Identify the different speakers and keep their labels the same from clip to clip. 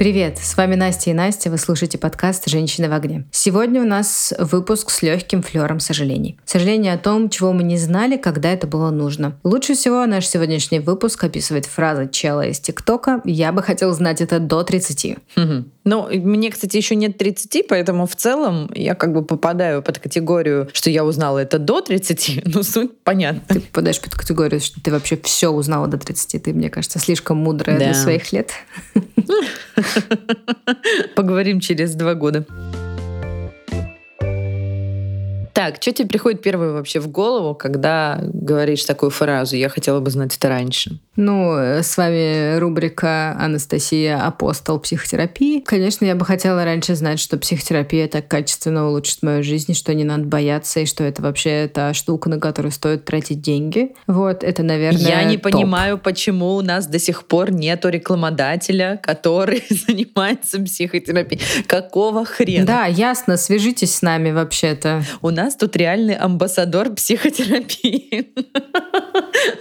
Speaker 1: Привет, с вами Настя и Настя, вы слушаете подкаст «Женщины в огне». Сегодня у нас выпуск с легким флером сожалений. Сожаление о том, чего мы не знали, когда это было нужно. Лучше всего наш сегодняшний выпуск описывает фраза чела из ТикТока «Я бы хотел знать это до 30».
Speaker 2: Ну, мне, кстати, еще нет 30, поэтому в целом я как бы попадаю под категорию, что я узнала это до 30, ну, суть понятна.
Speaker 1: Ты попадаешь под категорию, что ты вообще все узнала до 30. Ты, мне кажется, слишком мудрая да. для своих лет.
Speaker 2: Поговорим через два года. Так, что тебе приходит первое вообще в голову, когда говоришь такую фразу «я хотела бы знать это раньше»?
Speaker 1: Ну, с вами рубрика «Анастасия. Апостол психотерапии». Конечно, я бы хотела раньше знать, что психотерапия так качественно улучшит мою жизнь, что не надо бояться, и что это вообще та штука, на которую стоит тратить деньги. Вот, это, наверное,
Speaker 2: Я не
Speaker 1: топ.
Speaker 2: понимаю, почему у нас до сих пор нету рекламодателя, который занимается психотерапией. Какого хрена?
Speaker 1: Да, ясно, свяжитесь с нами вообще-то.
Speaker 2: У нас тут реальный амбассадор психотерапии.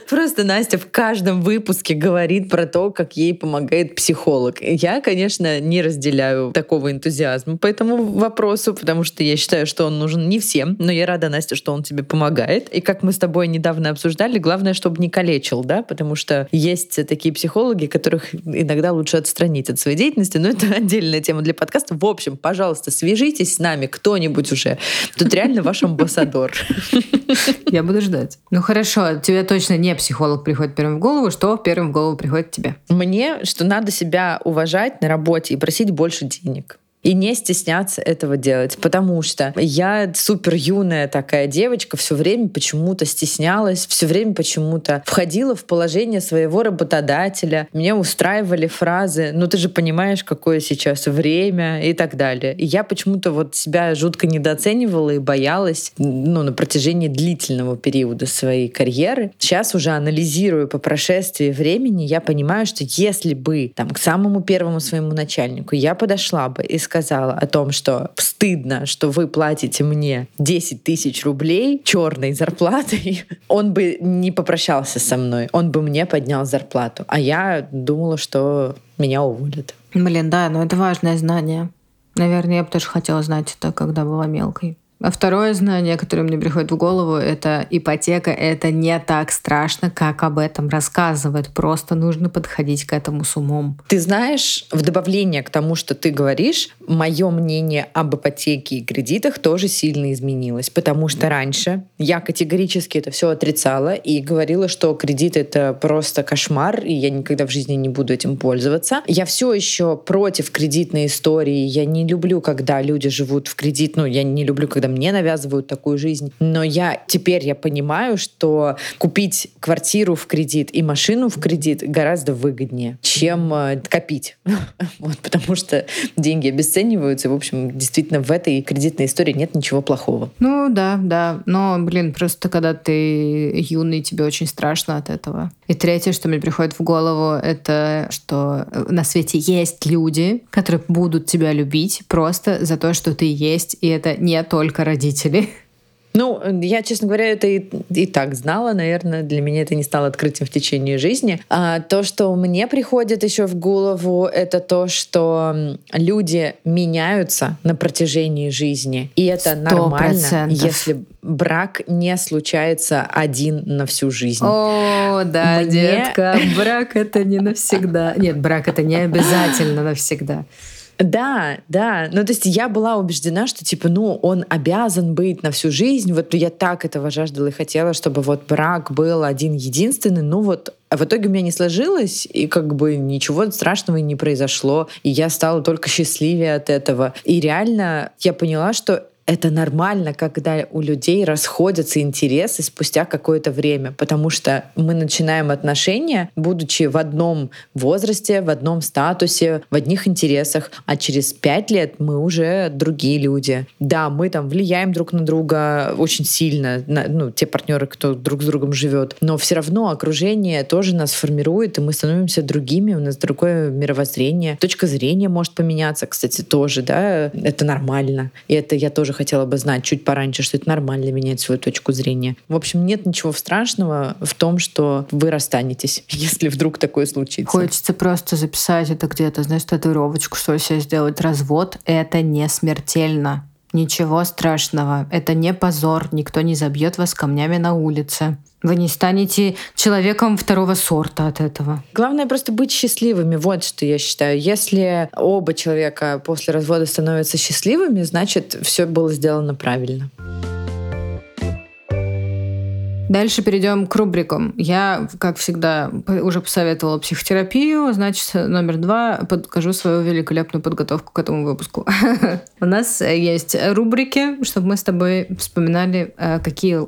Speaker 2: Просто Настя в каждом выпуске говорит про то, как ей помогает психолог. Я, конечно, не разделяю такого энтузиазма по этому вопросу, потому что я считаю, что он нужен не всем, но я рада, Настя, что он тебе помогает. И как мы с тобой недавно обсуждали, главное, чтобы не калечил, да, потому что есть такие психологи, которых иногда лучше отстранить от своей деятельности, но это отдельная тема для подкаста. В общем, пожалуйста, свяжитесь с нами кто-нибудь уже. Тут реально ваш амбассадор.
Speaker 1: Я буду ждать. Ну хорошо, тебе точно не психолог приходит первым в голову, что первым в голову приходит тебе?
Speaker 2: Мне, что надо себя уважать на работе и просить больше денег и не стесняться этого делать, потому что я супер юная такая девочка, все время почему-то стеснялась, все время почему-то входила в положение своего работодателя, меня устраивали фразы, ну ты же понимаешь, какое сейчас время и так далее. И я почему-то вот себя жутко недооценивала и боялась, ну, на протяжении длительного периода своей карьеры. Сейчас уже анализирую по прошествии времени, я понимаю, что если бы там к самому первому своему начальнику я подошла бы и сказала о том, что стыдно, что вы платите мне 10 тысяч рублей черной зарплатой, он бы не попрощался со мной, он бы мне поднял зарплату. А я думала, что меня уволят.
Speaker 1: Блин, да, но это важное знание. Наверное, я бы тоже хотела знать это, когда была мелкой. А второе знание, которое мне приходит в голову, это ипотека. Это не так страшно, как об этом рассказывают. Просто нужно подходить к этому с умом.
Speaker 2: Ты знаешь, в добавление к тому, что ты говоришь, мое мнение об ипотеке и кредитах тоже сильно изменилось. Потому что раньше я категорически это все отрицала и говорила, что кредит это просто кошмар, и я никогда в жизни не буду этим пользоваться. Я все еще против кредитной истории. Я не люблю, когда люди живут в кредит. Ну, я не люблю, когда мне навязывают такую жизнь. Но я теперь я понимаю, что купить квартиру в кредит и машину в кредит гораздо выгоднее, чем э, копить. Вот, потому что деньги обесцениваются. В общем, действительно, в этой кредитной истории нет ничего плохого.
Speaker 1: Ну да, да. Но, блин, просто когда ты юный, тебе очень страшно от этого. И третье, что мне приходит в голову, это что на свете есть люди, которые будут тебя любить просто за то, что ты есть, и это не только родители.
Speaker 2: Ну, я, честно говоря, это и, и так знала, наверное, для меня это не стало открытием в течение жизни. А то, что мне приходит еще в голову, это то, что люди меняются на протяжении жизни, и это 100%. нормально, если брак не случается один на всю жизнь.
Speaker 1: О, да, мне... детка, брак это не навсегда. Нет, брак это не обязательно навсегда.
Speaker 2: Да, да. Ну, то есть я была убеждена, что, типа, ну, он обязан быть на всю жизнь. Вот я так этого жаждала и хотела, чтобы вот брак был один единственный. Ну, вот а в итоге у меня не сложилось, и как бы ничего страшного не произошло. И я стала только счастливее от этого. И реально я поняла, что это нормально, когда у людей расходятся интересы спустя какое-то время, потому что мы начинаем отношения, будучи в одном возрасте, в одном статусе, в одних интересах, а через пять лет мы уже другие люди. Да, мы там влияем друг на друга очень сильно, на, ну, те партнеры, кто друг с другом живет, но все равно окружение тоже нас формирует, и мы становимся другими, у нас другое мировоззрение, точка зрения может поменяться, кстати, тоже, да, это нормально, и это я тоже хотела бы знать чуть пораньше, что это нормально менять свою точку зрения. В общем, нет ничего страшного в том, что вы расстанетесь, если вдруг такое случится.
Speaker 1: Хочется просто записать это где-то, знаешь, татуировочку, что себе сделать. Развод — это не смертельно. Ничего страшного. Это не позор. Никто не забьет вас камнями на улице. Вы не станете человеком второго сорта от этого.
Speaker 2: Главное просто быть счастливыми. Вот что я считаю. Если оба человека после развода становятся счастливыми, значит, все было сделано правильно.
Speaker 1: Дальше перейдем к рубрикам. Я, как всегда, уже посоветовала психотерапию. Значит, номер два, покажу свою великолепную подготовку к этому выпуску. У нас есть рубрики, чтобы мы с тобой вспоминали, э, какие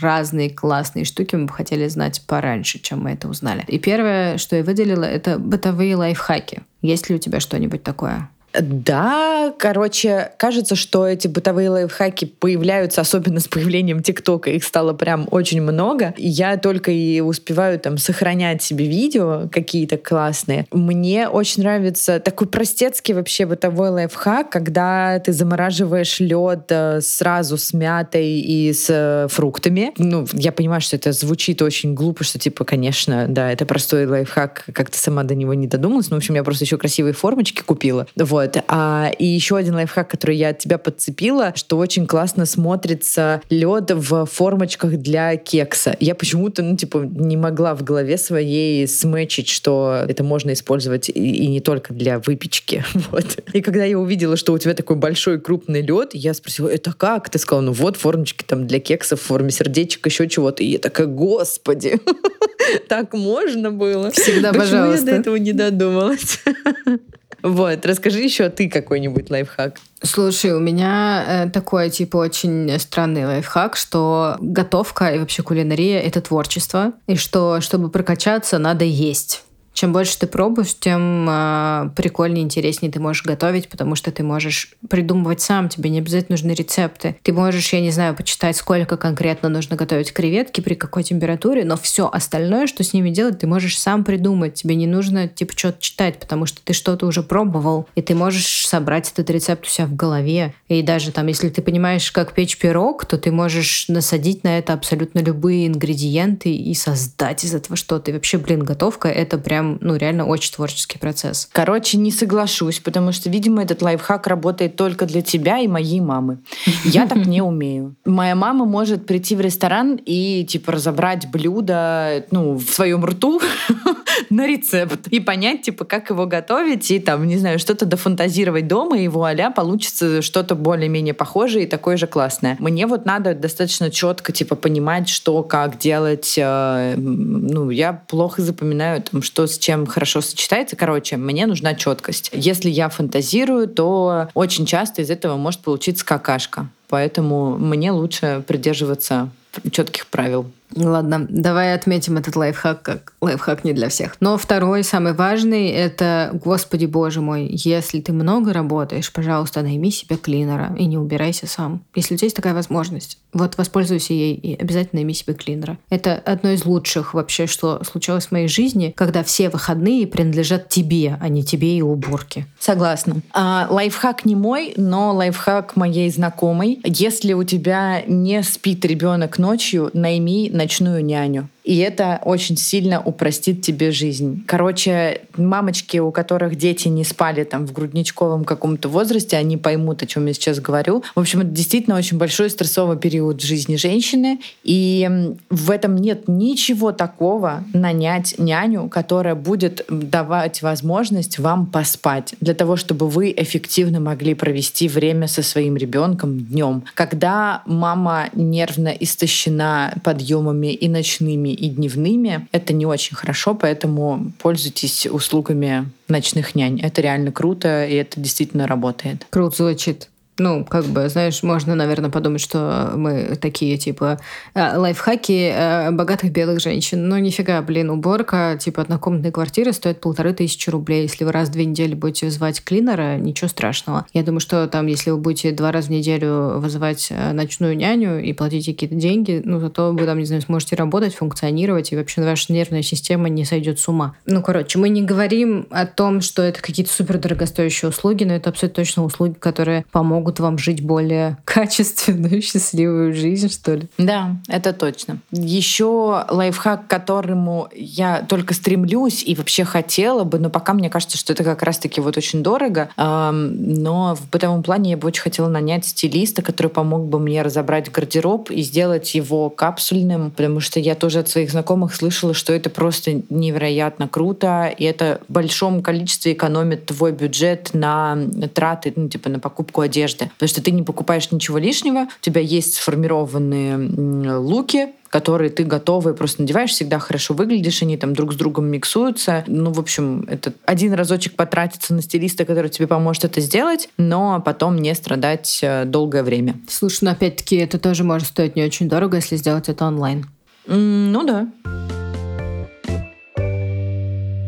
Speaker 1: разные классные штуки мы бы хотели знать пораньше, чем мы это узнали. И первое, что я выделила, это бытовые лайфхаки. Есть ли у тебя что-нибудь такое?
Speaker 2: Да, короче, кажется, что эти бытовые лайфхаки появляются, особенно с появлением ТикТока. Их стало прям очень много. Я только и успеваю там сохранять себе видео какие-то классные. Мне очень нравится такой простецкий вообще бытовой лайфхак, когда ты замораживаешь лед э, сразу с мятой и с э, фруктами. Ну, я понимаю, что это звучит очень глупо, что типа, конечно, да, это простой лайфхак, как ты сама до него не додумалась. Но, в общем, я просто еще красивые формочки купила. Вот. Вот. А, и еще один лайфхак, который я от тебя подцепила, что очень классно смотрится лед в формочках для кекса. Я почему-то, ну, типа, не могла в голове своей смечить, что это можно использовать и, и не только для выпечки. Вот. И когда я увидела, что у тебя такой большой крупный лед, я спросила, это как? Ты сказала, ну вот формочки там для кекса в форме сердечек, еще чего-то. И я такая, господи, так можно было?
Speaker 1: Всегда, Почему пожалуйста.
Speaker 2: я до этого не додумалась? Вот, расскажи еще ты какой-нибудь лайфхак.
Speaker 1: Слушай, у меня э, такой, типа, очень странный лайфхак, что готовка и вообще кулинария — это творчество, и что, чтобы прокачаться, надо есть. Чем больше ты пробуешь, тем э, прикольнее, интереснее ты можешь готовить, потому что ты можешь придумывать сам, тебе не обязательно нужны рецепты. Ты можешь, я не знаю, почитать, сколько конкретно нужно готовить креветки, при какой температуре, но все остальное, что с ними делать, ты можешь сам придумать. Тебе не нужно, типа, что-то читать, потому что ты что-то уже пробовал, и ты можешь собрать этот рецепт у себя в голове. И даже там, если ты понимаешь, как печь пирог, то ты можешь насадить на это абсолютно любые ингредиенты и создать из этого что-то. И вообще, блин, готовка — это прям прям, ну, реально очень творческий процесс.
Speaker 2: Короче, не соглашусь, потому что, видимо, этот лайфхак работает только для тебя и моей мамы. Я так не умею. Моя мама может прийти в ресторан и, типа, разобрать блюдо, ну, в своем рту на рецепт и понять, типа, как его готовить, и там, не знаю, что-то дофантазировать дома, и вуаля, получится что-то более-менее похожее и такое же классное. Мне вот надо достаточно четко, типа, понимать, что, как делать. Э, ну, я плохо запоминаю, там, что чем хорошо сочетается. Короче, мне нужна четкость. Если я фантазирую, то очень часто из этого может получиться какашка. Поэтому мне лучше придерживаться четких правил.
Speaker 1: Ладно, давай отметим этот лайфхак как лайфхак не для всех. Но второй, самый важный, это, господи боже мой, если ты много работаешь, пожалуйста, найми себе клинера и не убирайся сам. Если у тебя есть такая возможность, вот воспользуйся ей и обязательно найми себе клинера. Это одно из лучших вообще, что случилось в моей жизни, когда все выходные принадлежат тебе, а не тебе и уборке.
Speaker 2: Согласна. А, лайфхак не мой, но лайфхак моей знакомой. Если у тебя не спит ребенок ночью, найми ночную няню. И это очень сильно упростит тебе жизнь. Короче, мамочки, у которых дети не спали там в грудничковом каком-то возрасте, они поймут, о чем я сейчас говорю. В общем, это действительно очень большой стрессовый период в жизни женщины. И в этом нет ничего такого нанять няню, которая будет давать возможность вам поспать для того, чтобы вы эффективно могли провести время со своим ребенком днем. Когда мама нервно истощена подъемами и ночными и дневными. Это не очень хорошо, поэтому пользуйтесь услугами ночных нянь. Это реально круто, и это действительно работает.
Speaker 1: Круто звучит ну, как бы, знаешь, можно, наверное, подумать, что мы такие, типа, э, лайфхаки э, богатых белых женщин. Но нифига, блин, уборка, типа, однокомнатной квартиры стоит полторы тысячи рублей. Если вы раз в две недели будете вызывать клинера, ничего страшного. Я думаю, что там, если вы будете два раза в неделю вызывать э, ночную няню и платить какие-то деньги, ну, зато вы там, не знаю, сможете работать, функционировать, и вообще ваша нервная система не сойдет с ума. Ну, короче, мы не говорим о том, что это какие-то супер дорогостоящие услуги, но это абсолютно точно услуги, которые помогут помогут вам жить более качественную, счастливую жизнь, что ли.
Speaker 2: Да, это точно. Еще лайфхак, к которому я только стремлюсь и вообще хотела бы, но пока мне кажется, что это как раз-таки вот очень дорого, но в бытовом плане я бы очень хотела нанять стилиста, который помог бы мне разобрать гардероб и сделать его капсульным, потому что я тоже от своих знакомых слышала, что это просто невероятно круто, и это в большом количестве экономит твой бюджет на траты, ну, типа на покупку одежды. Потому что ты не покупаешь ничего лишнего, у тебя есть сформированные луки, которые ты готовый просто надеваешь, всегда хорошо выглядишь, они там друг с другом миксуются. Ну, в общем, это один разочек потратиться на стилиста, который тебе поможет это сделать, но потом не страдать э, долгое время.
Speaker 1: Слушай, ну опять-таки это тоже может стоить не очень дорого, если сделать это онлайн.
Speaker 2: Mm, ну да.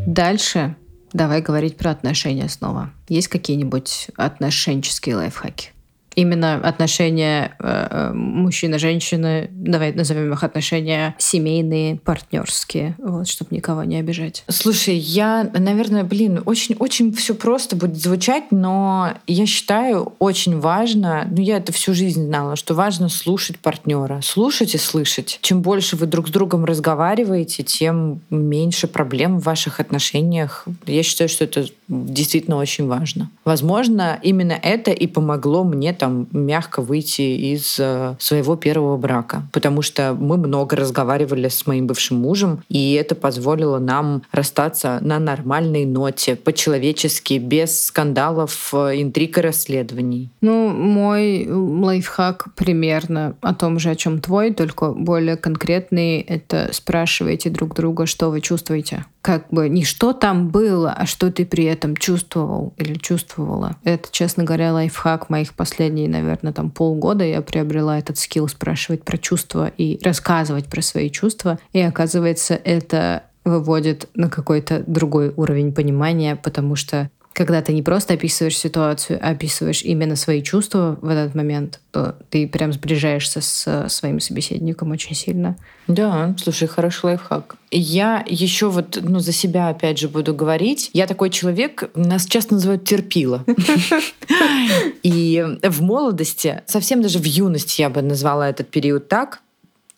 Speaker 1: Дальше давай говорить про отношения снова. Есть какие-нибудь отношенческие лайфхаки? Именно отношения э, э мужчина-женщины, давай назовем их отношения семейные, партнерские, вот, чтобы никого не обижать.
Speaker 2: Слушай, я, наверное, блин, очень-очень все просто будет звучать, но я считаю очень важно, ну я это всю жизнь знала, что важно слушать партнера, слушать и слышать. Чем больше вы друг с другом разговариваете, тем меньше проблем в ваших отношениях. Я считаю, что это действительно очень важно. Возможно, именно это и помогло мне там там мягко выйти из э, своего первого брака, потому что мы много разговаривали с моим бывшим мужем, и это позволило нам расстаться на нормальной ноте, по-человечески, без скандалов, э, интриг и расследований.
Speaker 1: Ну, мой лайфхак примерно о том же, о чем твой, только более конкретный. Это спрашивайте друг друга, что вы чувствуете как бы не что там было, а что ты при этом чувствовал или чувствовала. Это, честно говоря, лайфхак моих последних, наверное, там полгода я приобрела этот скилл спрашивать про чувства и рассказывать про свои чувства. И оказывается, это выводит на какой-то другой уровень понимания, потому что когда ты не просто описываешь ситуацию, а описываешь именно свои чувства в этот момент, то ты прям сближаешься с своим собеседником очень сильно.
Speaker 2: Да, слушай, хороший лайфхак. Я еще вот ну, за себя опять же буду говорить. Я такой человек, нас часто называют терпила. И в молодости, совсем даже в юности я бы назвала этот период так,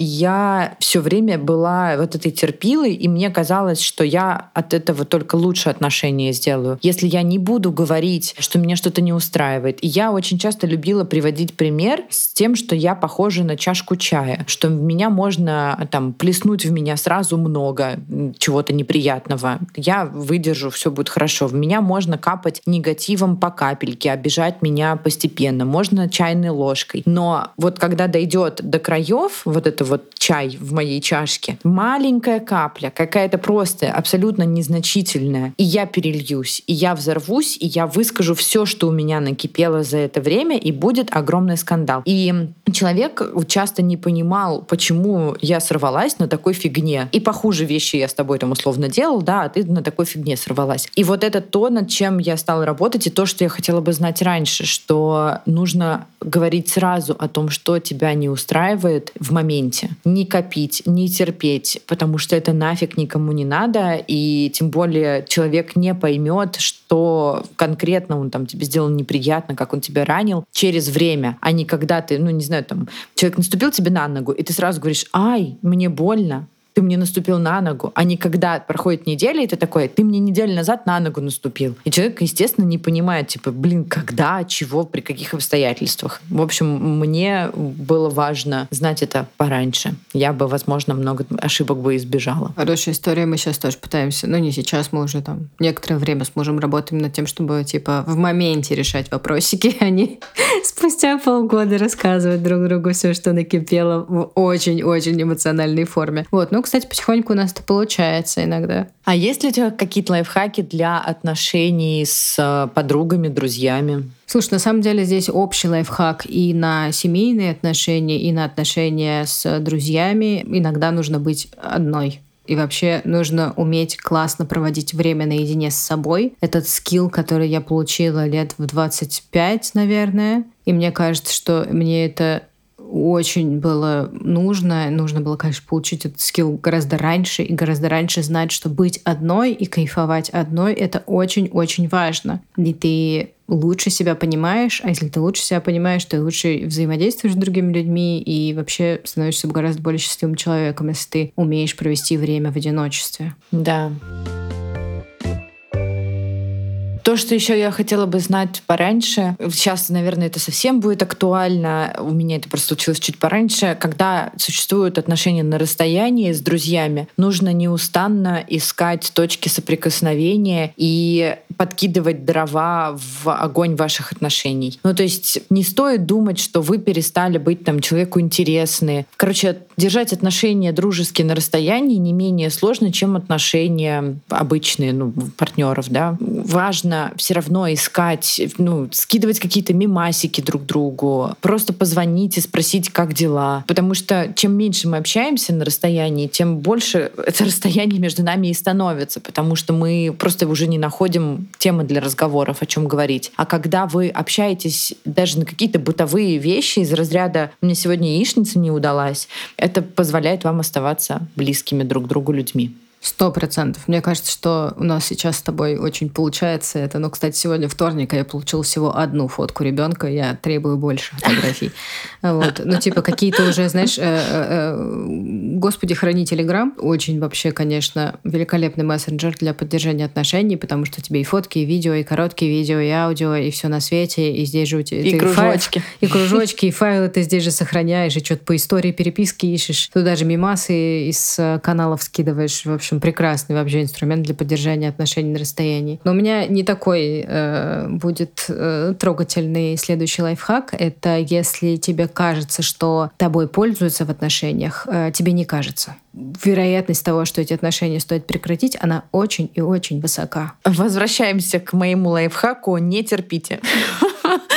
Speaker 2: я все время была вот этой терпилой, и мне казалось, что я от этого только лучше отношения сделаю. Если я не буду говорить, что меня что-то не устраивает. И я очень часто любила приводить пример с тем, что я похожа на чашку чая, что в меня можно там плеснуть в меня сразу много чего-то неприятного. Я выдержу, все будет хорошо. В меня можно капать негативом по капельке, обижать меня постепенно. Можно чайной ложкой. Но вот когда дойдет до краев вот это вот чай в моей чашке. Маленькая капля, какая-то просто абсолютно незначительная. И я перельюсь, и я взорвусь, и я выскажу все, что у меня накипело за это время, и будет огромный скандал. И человек часто не понимал, почему я сорвалась на такой фигне. И похуже вещи я с тобой там условно делал, да, а ты на такой фигне сорвалась. И вот это то, над чем я стала работать, и то, что я хотела бы знать раньше, что нужно говорить сразу о том, что тебя не устраивает в моменте моменте. Не копить, не терпеть, потому что это нафиг никому не надо, и тем более человек не поймет, что конкретно он там тебе сделал неприятно, как он тебя ранил через время, а не когда ты, ну не знаю, там человек наступил тебе на ногу, и ты сразу говоришь, ай, мне больно, ты мне наступил на ногу, а не когда проходит неделя, и ты такой, ты мне неделю назад на ногу наступил. И человек, естественно, не понимает, типа, блин, когда, чего, при каких обстоятельствах. В общем, мне было важно знать это пораньше. Я бы, возможно, много ошибок бы избежала.
Speaker 1: Хорошая история. Мы сейчас тоже пытаемся, ну не сейчас, мы уже там некоторое время с мужем работаем над тем, чтобы, типа, в моменте решать вопросики, а не спустя полгода рассказывать друг другу все, что накипело в очень-очень эмоциональной форме. Вот, ну, ну, кстати, потихоньку у нас это получается иногда.
Speaker 2: А есть ли у тебя какие-то лайфхаки для отношений с э, подругами, друзьями?
Speaker 1: Слушай, на самом деле здесь общий лайфхак и на семейные отношения, и на отношения с друзьями. Иногда нужно быть одной. И вообще нужно уметь классно проводить время наедине с собой. Этот скилл, который я получила лет в 25, наверное. И мне кажется, что мне это очень было нужно. Нужно было, конечно, получить этот скилл гораздо раньше и гораздо раньше знать, что быть одной и кайфовать одной — это очень-очень важно. И ты лучше себя понимаешь, а если ты лучше себя понимаешь, ты лучше взаимодействуешь с другими людьми и вообще становишься гораздо более счастливым человеком, если ты умеешь провести время в одиночестве.
Speaker 2: Да. То, что еще я хотела бы знать пораньше, сейчас, наверное, это совсем будет актуально, у меня это просто случилось чуть пораньше, когда существуют отношения на расстоянии с друзьями, нужно неустанно искать точки соприкосновения и подкидывать дрова в огонь ваших отношений. Ну, то есть не стоит думать, что вы перестали быть там человеку интересны. Короче, держать отношения дружеские на расстоянии не менее сложно, чем отношения обычные, ну, партнеров, да. Важно все равно искать, ну, скидывать какие-то мимасики друг другу, просто позвонить и спросить, как дела. Потому что чем меньше мы общаемся на расстоянии, тем больше это расстояние между нами и становится, потому что мы просто уже не находим темы для разговоров, о чем говорить. А когда вы общаетесь даже на какие-то бытовые вещи из разряда «мне сегодня яичница не удалась», это позволяет вам оставаться близкими друг другу людьми.
Speaker 1: Сто процентов. Мне кажется, что у нас сейчас с тобой очень получается это. Но, кстати, сегодня вторник, а я получил всего одну фотку ребенка. Я требую больше фотографий. Вот. Ну, типа, какие-то уже, знаешь, э, э, э, господи, храни Телеграм. Очень вообще, конечно, великолепный мессенджер для поддержания отношений, потому что тебе и фотки, и видео, и короткие видео, и аудио, и все на свете. И здесь же у тебя...
Speaker 2: И кружочки.
Speaker 1: И кружочки, и файлы ты здесь же сохраняешь, и что-то по истории переписки ищешь. Тут даже мимасы из каналов скидываешь. В общем, прекрасный вообще инструмент для поддержания отношений на расстоянии. Но у меня не такой э, будет э, трогательный следующий лайфхак. Это если тебе кажется, что тобой пользуются в отношениях, э, тебе не кажется. Вероятность того, что эти отношения стоит прекратить, она очень и очень высока.
Speaker 2: Возвращаемся к моему лайфхаку. Не терпите.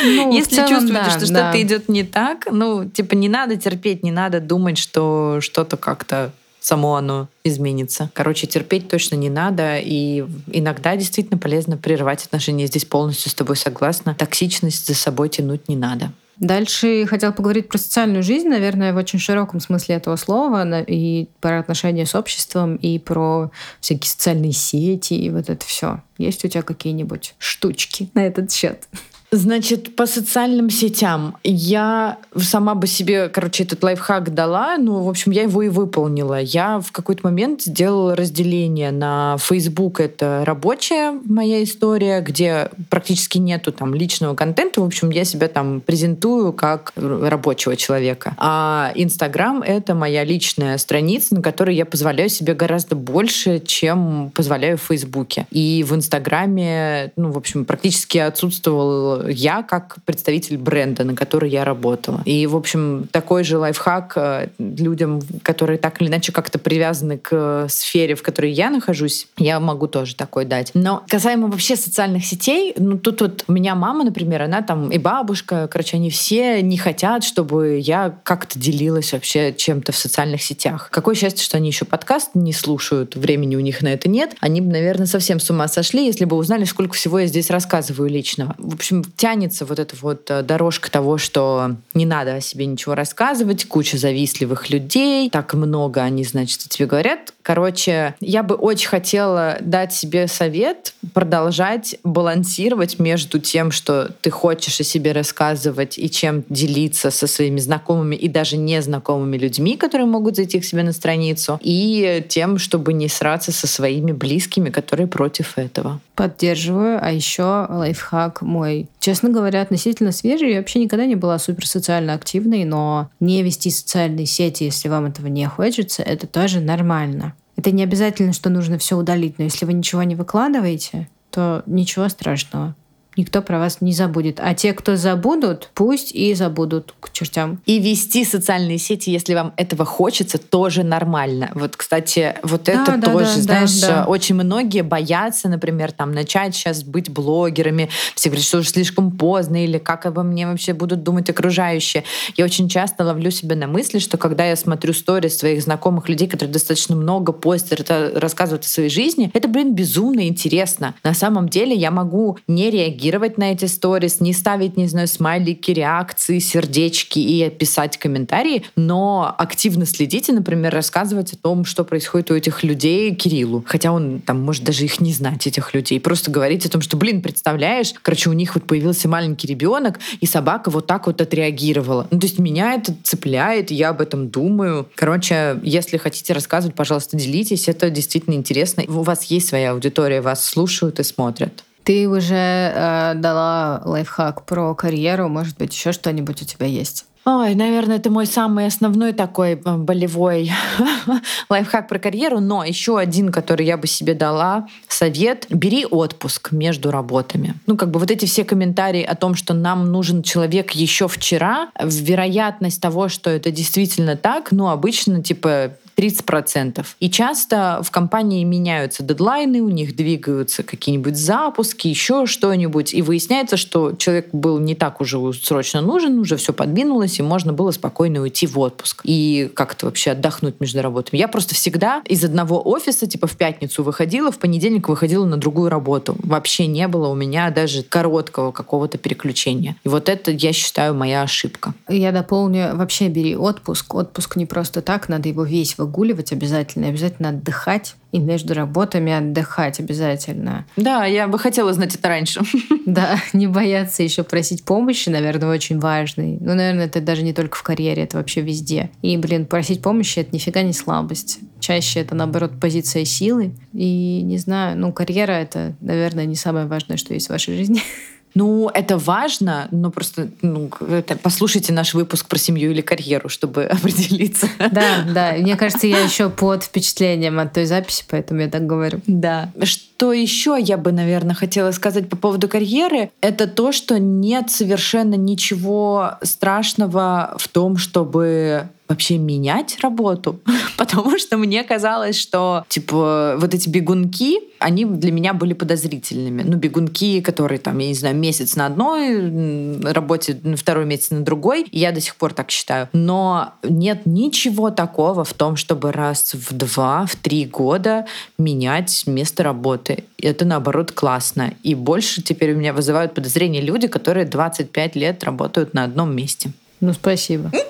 Speaker 2: Ну, Если целом, чувствуете, да, что да. что-то идет не так, ну, типа, не надо терпеть, не надо думать, что что-то как-то само оно изменится. Короче, терпеть точно не надо, и иногда действительно полезно прерывать отношения. Здесь полностью с тобой согласна. Токсичность за собой тянуть не надо.
Speaker 1: Дальше хотел поговорить про социальную жизнь, наверное, в очень широком смысле этого слова, и про отношения с обществом, и про всякие социальные сети, и вот это все. Есть у тебя какие-нибудь штучки на этот счет?
Speaker 2: Значит, по социальным сетям я сама бы себе, короче, этот лайфхак дала, ну, в общем, я его и выполнила. Я в какой-то момент сделала разделение на Facebook, это рабочая моя история, где практически нету там личного контента, в общем, я себя там презентую как рабочего человека. А Инстаграм — это моя личная страница, на которой я позволяю себе гораздо больше, чем позволяю в Фейсбуке. И в Инстаграме, ну, в общем, практически отсутствовал я как представитель бренда, на который я работала. И, в общем, такой же лайфхак э, людям, которые так или иначе как-то привязаны к э, сфере, в которой я нахожусь, я могу тоже такой дать. Но касаемо вообще социальных сетей, ну тут вот у меня мама, например, она там и бабушка, короче, они все не хотят, чтобы я как-то делилась вообще чем-то в социальных сетях. Какое счастье, что они еще подкаст не слушают, времени у них на это нет. Они бы, наверное, совсем с ума сошли, если бы узнали, сколько всего я здесь рассказываю личного. В общем, тянется вот эта вот э, дорожка того, что не надо о себе ничего рассказывать, куча завистливых людей, так много они, значит, тебе говорят. Короче, я бы очень хотела дать себе совет продолжать балансировать между тем, что ты хочешь о себе рассказывать и чем делиться со своими знакомыми и даже незнакомыми людьми, которые могут зайти к себе на страницу, и тем, чтобы не сраться со своими близкими, которые против этого.
Speaker 1: Поддерживаю. А еще лайфхак мой. Честно говоря, относительно свежий. Я вообще никогда не была супер социально активной, но не вести социальные сети, если вам этого не хочется, это тоже нормально. Это не обязательно, что нужно все удалить, но если вы ничего не выкладываете, то ничего страшного никто про вас не забудет. А те, кто забудут, пусть и забудут к чертям.
Speaker 2: И вести социальные сети, если вам этого хочется, тоже нормально. Вот, кстати, вот да, это да, тоже, да, знаешь, да, да. очень многие боятся, например, там начать сейчас быть блогерами. Все говорят, что уже слишком поздно, или как обо мне вообще будут думать окружающие. Я очень часто ловлю себя на мысли, что когда я смотрю сторис своих знакомых людей, которые достаточно много постят, рассказывают о своей жизни, это, блин, безумно интересно. На самом деле я могу не реагировать реагировать на эти сторис, не ставить, не знаю, смайлики, реакции, сердечки и писать комментарии, но активно следите, например, рассказывать о том, что происходит у этих людей Кириллу. Хотя он там может даже их не знать, этих людей. Просто говорить о том, что, блин, представляешь, короче, у них вот появился маленький ребенок, и собака вот так вот отреагировала. Ну, то есть меня это цепляет, я об этом думаю. Короче, если хотите рассказывать, пожалуйста, делитесь. Это действительно интересно. У вас есть своя аудитория, вас слушают и смотрят.
Speaker 1: Ты уже э, дала лайфхак про карьеру, может быть, еще что-нибудь у тебя есть?
Speaker 2: Ой, наверное, это мой самый основной такой э, болевой лайфхак про карьеру, но еще один, который я бы себе дала, совет. Бери отпуск между работами. Ну, как бы вот эти все комментарии о том, что нам нужен человек еще вчера, вероятность того, что это действительно так, ну, обычно, типа, 30%. И часто в компании меняются дедлайны, у них двигаются какие-нибудь запуски, еще что-нибудь, и выясняется, что человек был не так уже срочно нужен, уже все подвинулось, и можно было спокойно уйти в отпуск и как-то вообще отдохнуть между работами. Я просто всегда из одного офиса, типа в пятницу выходила, в понедельник выходила на другую работу. Вообще не было у меня даже короткого какого-то переключения. И вот это, я считаю, моя ошибка.
Speaker 1: Я дополню, вообще бери отпуск. Отпуск не просто так, надо его весь выгуливать обязательно, обязательно отдыхать. И между работами отдыхать обязательно.
Speaker 2: Да, я бы хотела знать это раньше.
Speaker 1: Да, не бояться еще просить помощи, наверное, очень важный. Ну, наверное, это даже не только в карьере, это вообще везде. И, блин, просить помощи — это нифига не слабость. Чаще это, наоборот, позиция силы. И, не знаю, ну, карьера — это, наверное, не самое важное, что есть в вашей жизни.
Speaker 2: Ну, это важно, но просто ну, это, послушайте наш выпуск про семью или карьеру, чтобы определиться.
Speaker 1: Да, да. Мне кажется, я еще под впечатлением от той записи, поэтому я так говорю.
Speaker 2: Да. Что еще я бы, наверное, хотела сказать по поводу карьеры, это то, что нет совершенно ничего страшного в том, чтобы вообще менять работу, потому что мне казалось, что типа вот эти бегунки, они для меня были подозрительными. Ну, бегунки, которые там, я не знаю, месяц на одной работе, второй месяц на другой, я до сих пор так считаю. Но нет ничего такого в том, чтобы раз в два, в три года менять место работы. Это, наоборот, классно. И больше теперь у меня вызывают подозрения люди, которые 25 лет работают на одном месте.
Speaker 1: Ну, спасибо.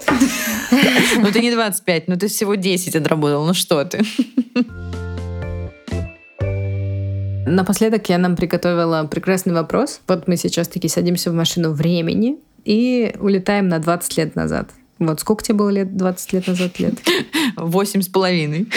Speaker 2: Ну, ты не 25, ну ты всего 10 отработал. Ну что ты?
Speaker 1: Напоследок я нам приготовила прекрасный вопрос. Вот мы сейчас таки садимся в машину времени и улетаем на 20 лет назад. Вот сколько тебе было лет 20 лет назад лет?
Speaker 2: Восемь с половиной.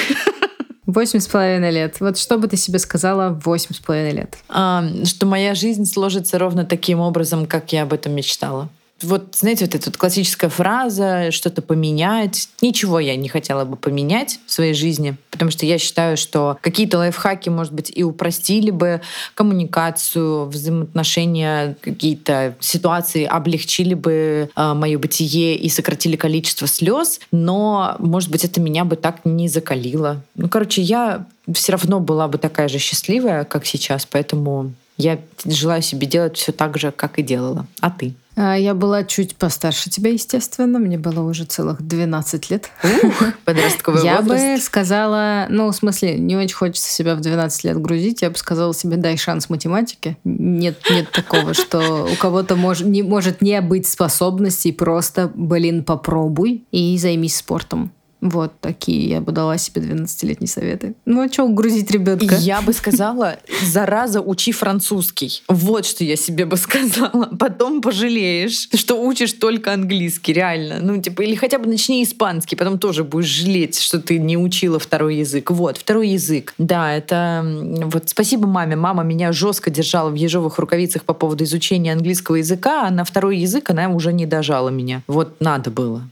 Speaker 1: Восемь с половиной лет. Вот что бы ты себе сказала в восемь с половиной лет?
Speaker 2: А, что моя жизнь сложится ровно таким образом, как я об этом мечтала вот, знаете, вот эта вот классическая фраза, что-то поменять. Ничего я не хотела бы поменять в своей жизни, потому что я считаю, что какие-то лайфхаки, может быть, и упростили бы коммуникацию, взаимоотношения, какие-то ситуации облегчили бы э, мое бытие и сократили количество слез, но, может быть, это меня бы так не закалило. Ну, короче, я все равно была бы такая же счастливая, как сейчас, поэтому я желаю себе делать все так же, как и делала. А ты?
Speaker 1: А, я была чуть постарше тебя, естественно. Мне было уже целых 12 лет.
Speaker 2: Ух, подростковый
Speaker 1: я
Speaker 2: возраст.
Speaker 1: Бы сказала, ну, в смысле, не очень хочется себя в 12 лет грузить. Я бы сказала себе, дай шанс математике. Нет, нет такого, что у кого-то может не, может не быть способностей. Просто, блин, попробуй и займись спортом. Вот такие я бы дала себе 12-летние советы. Ну а что грузить ребенка?
Speaker 2: Я бы сказала, зараза, учи французский. Вот что я себе бы сказала. Потом пожалеешь, что учишь только английский, реально. Ну, типа, или хотя бы начни испанский, потом тоже будешь жалеть, что ты не учила второй язык. Вот, второй язык. Да, это... Вот спасибо маме. Мама меня жестко держала в ежовых рукавицах по поводу изучения английского языка, а на второй язык она уже не дожала меня. Вот надо было.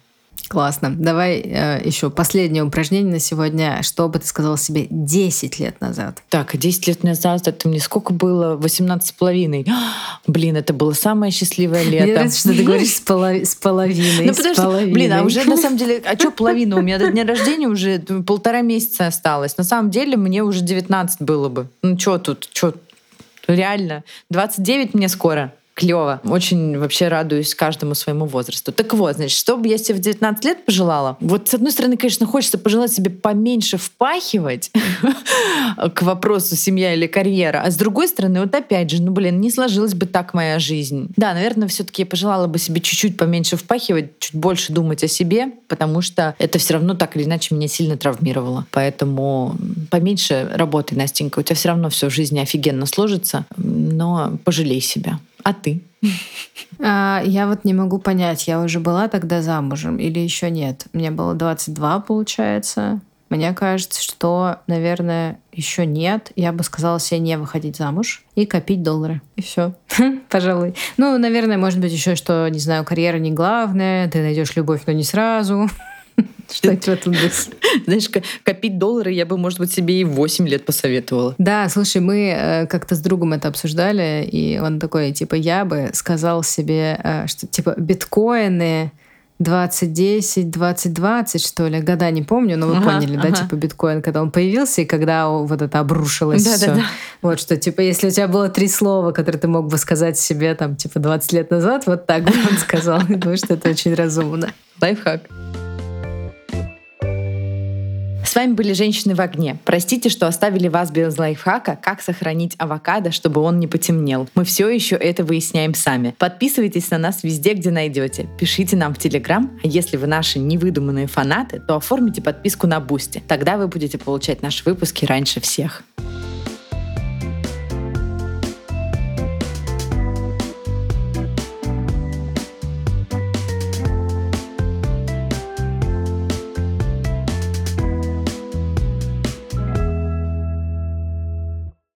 Speaker 1: Классно. Давай э, еще последнее упражнение на сегодня. Что бы ты сказала себе 10 лет назад?
Speaker 2: Так, 10 лет назад это мне сколько было? 18 с половиной. Блин, это было самое счастливое лето. Мне
Speaker 1: нравится, что ты говоришь с, полов... с половиной. Ну, подожди, половиной.
Speaker 2: блин, а уже на самом деле, а что половина? У меня до дня рождения уже полтора месяца осталось. На самом деле мне уже 19 было бы. Ну что тут, что? Реально. 29 мне скоро. Клево. Очень вообще радуюсь каждому своему возрасту. Так вот, значит, что бы я себе в 19 лет пожелала? Вот, с одной стороны, конечно, хочется пожелать себе поменьше впахивать к вопросу семья или карьера. А с другой стороны, вот опять же, ну, блин, не сложилась бы так моя жизнь. Да, наверное, все таки я пожелала бы себе чуть-чуть поменьше впахивать, чуть больше думать о себе, потому что это все равно так или иначе меня сильно травмировало. Поэтому поменьше работай, Настенька. У тебя все равно все в жизни офигенно сложится, но пожалей себя. А ты?
Speaker 1: А, я вот не могу понять, я уже была тогда замужем или еще нет. Мне было 22, получается. Мне кажется, что, наверное, еще нет. Я бы сказала себе не выходить замуж и копить доллары. И все. Пожалуй. Ну, наверное, может быть еще, что, не знаю, карьера не главная, ты найдешь любовь, но не сразу. Что-нибудь в этом духе.
Speaker 2: Знаешь, копить доллары я бы, может быть, себе и 8 лет посоветовала.
Speaker 1: Да, слушай, мы э, как-то с другом это обсуждали, и он такой, типа, я бы сказал себе, э, что, типа, биткоины 2010, 2020, что ли, года не помню, но вы ага, поняли, ага. да, типа биткоин, когда он появился и когда вот это обрушилось да, все. Да, да. Вот что, типа, если у тебя было три слова, которые ты мог бы сказать себе, там, типа, 20 лет назад, вот так бы он сказал. Думаю, что это очень разумно.
Speaker 2: Лайфхак. С вами были «Женщины в огне». Простите, что оставили вас без лайфхака, как сохранить авокадо, чтобы он не потемнел. Мы все еще это выясняем сами. Подписывайтесь на нас везде, где найдете. Пишите нам в Телеграм, а если вы наши невыдуманные фанаты, то оформите подписку на Бусти. Тогда вы будете получать наши выпуски раньше всех.